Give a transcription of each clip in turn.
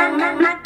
na na na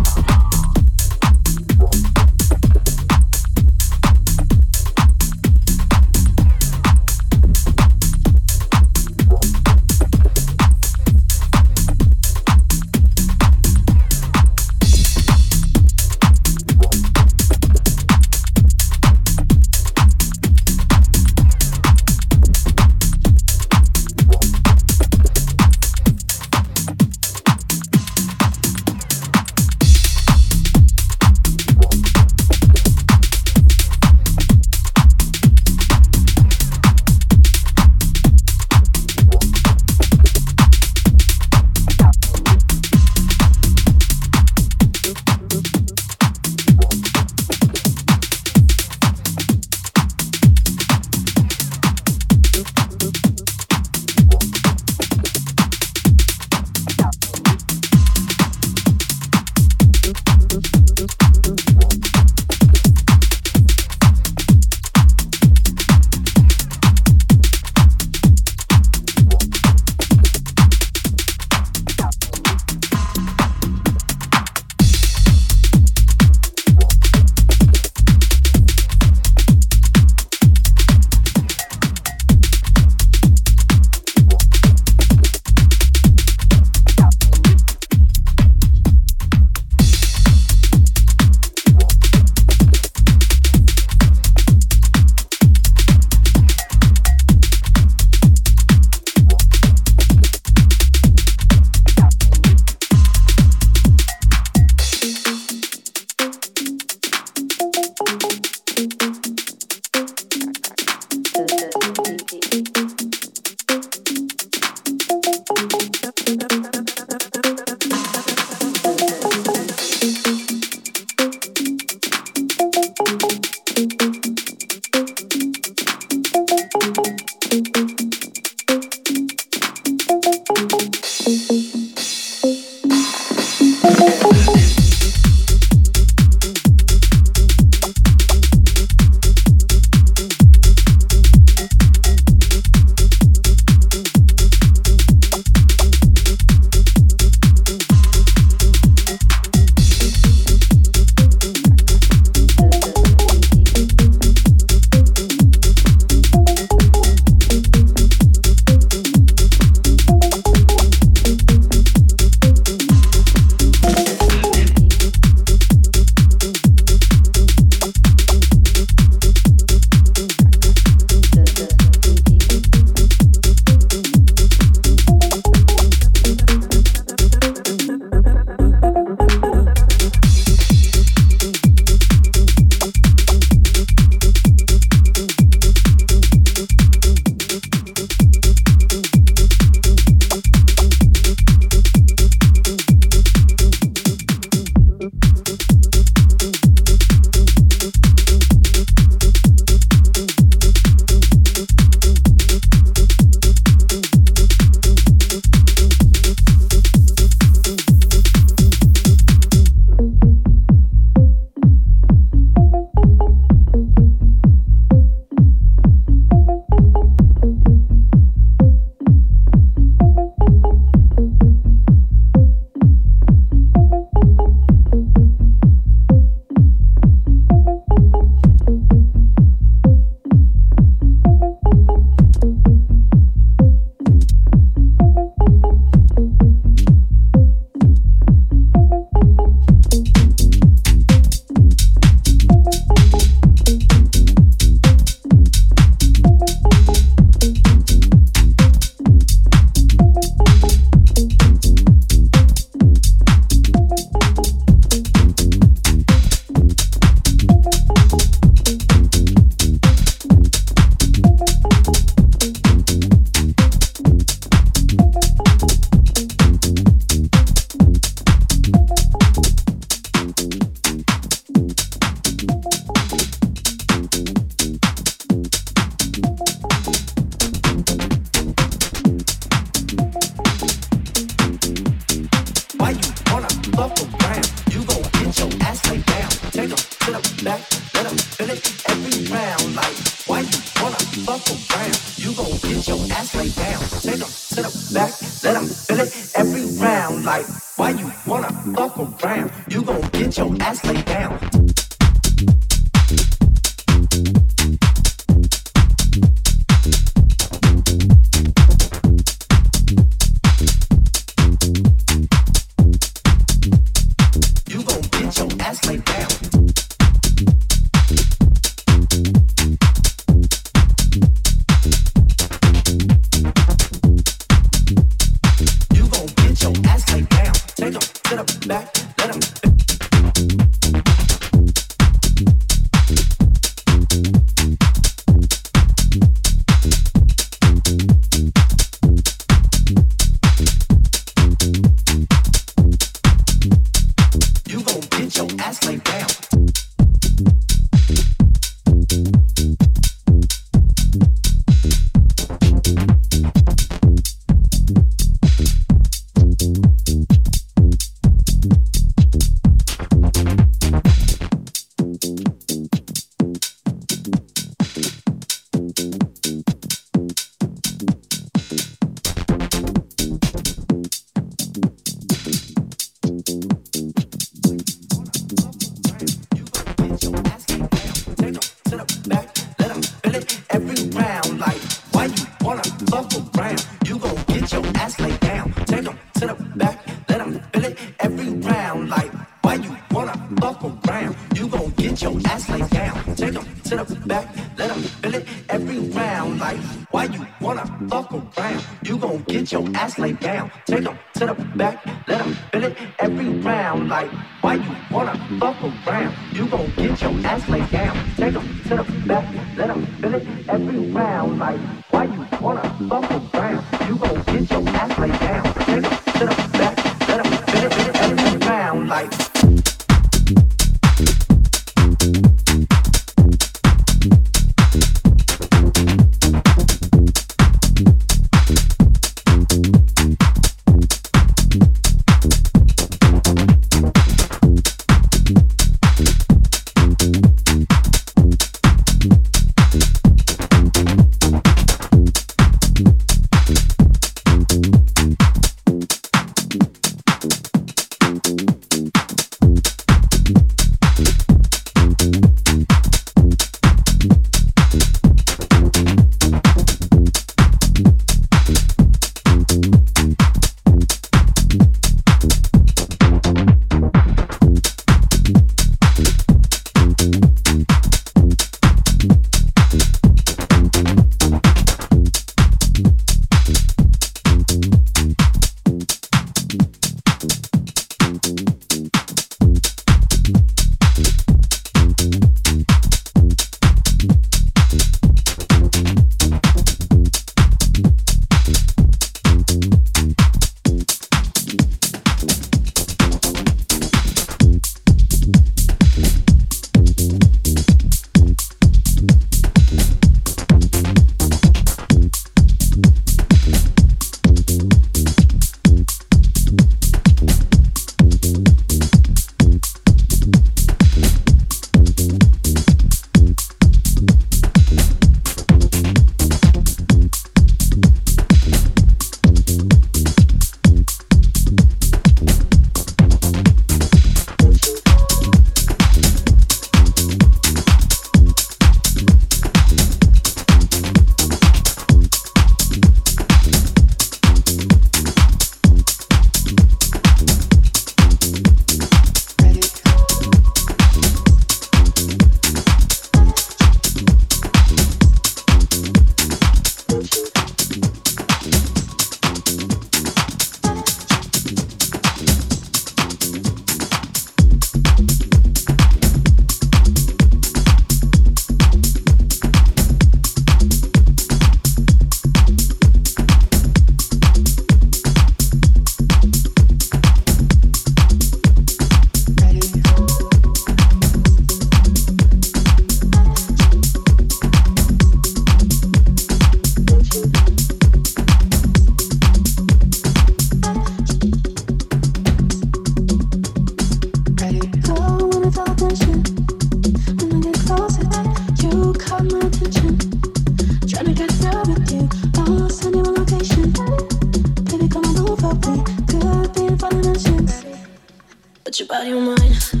body or mine.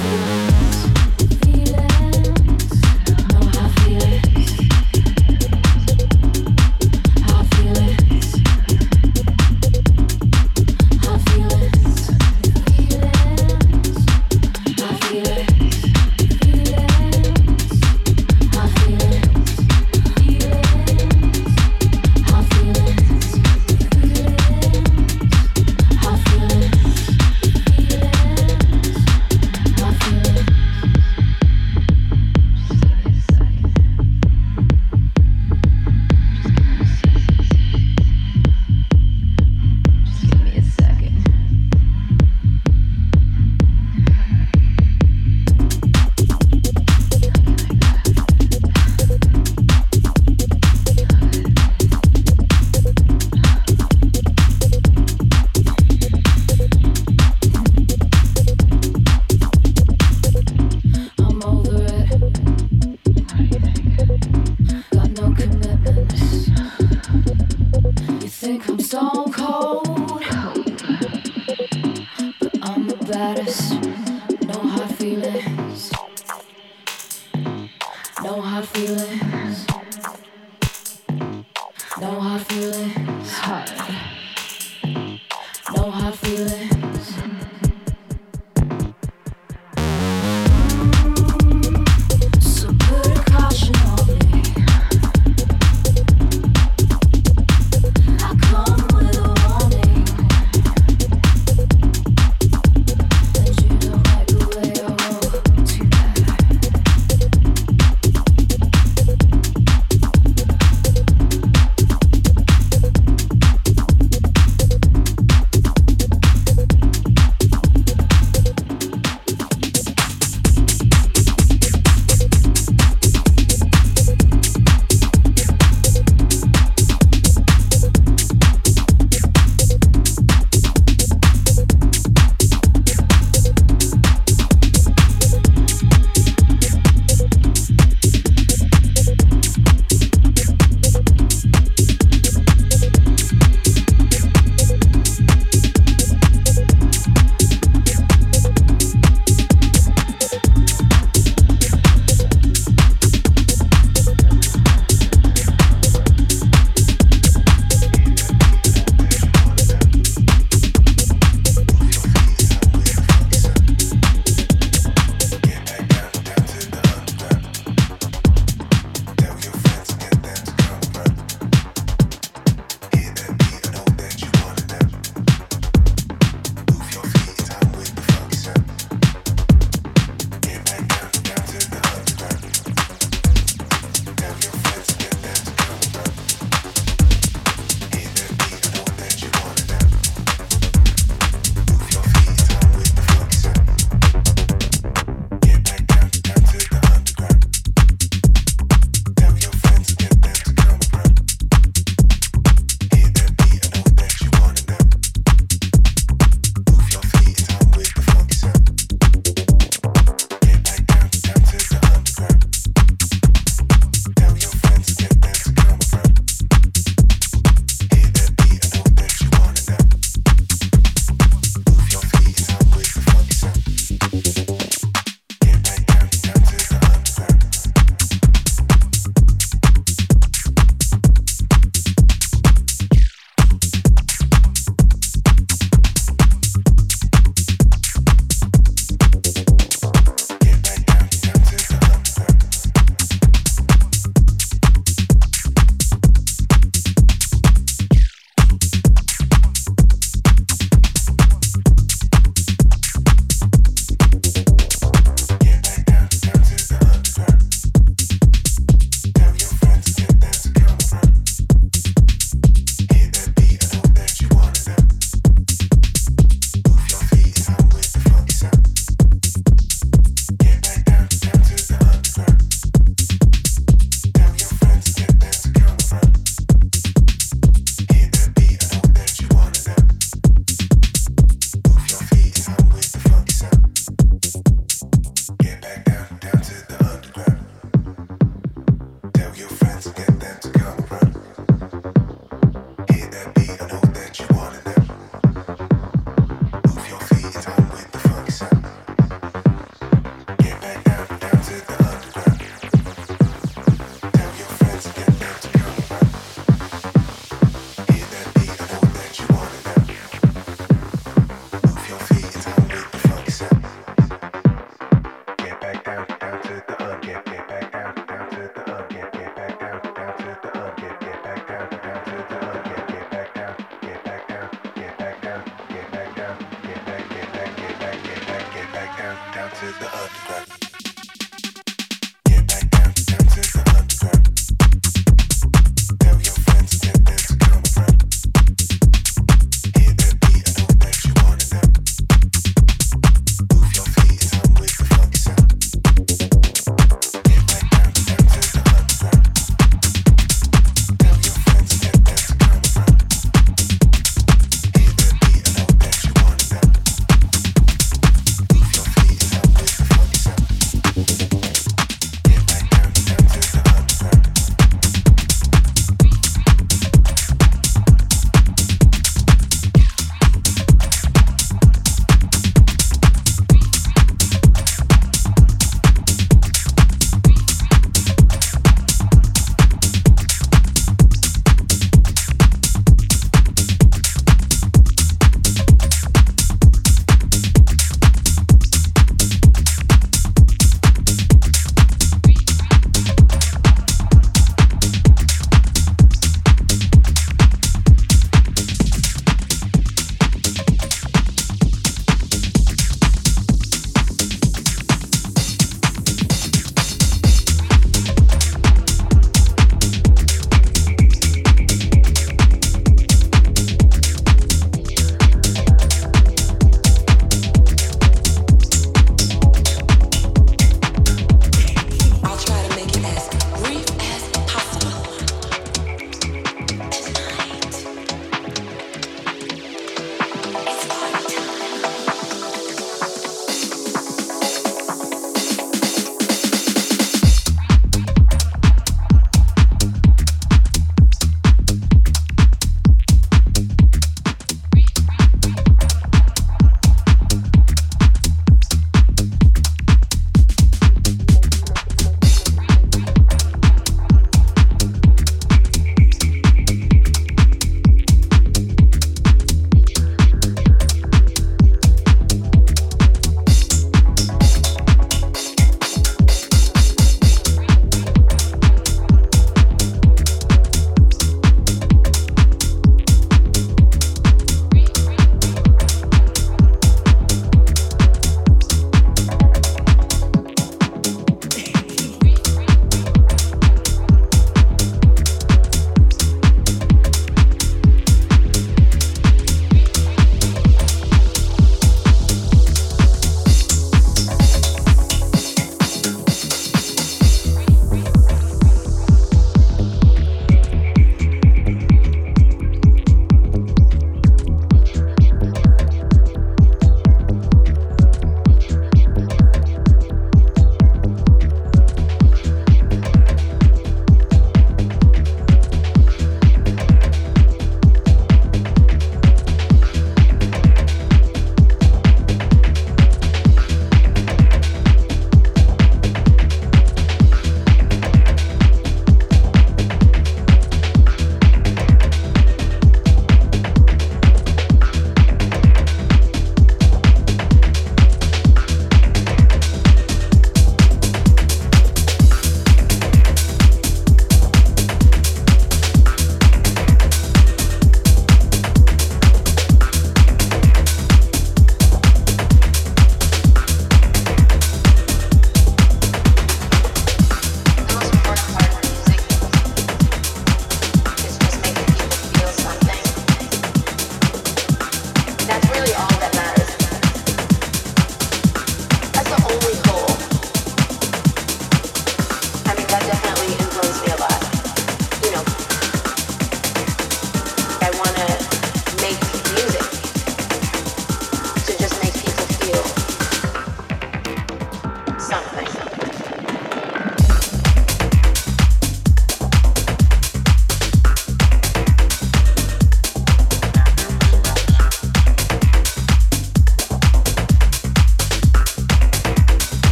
Thank.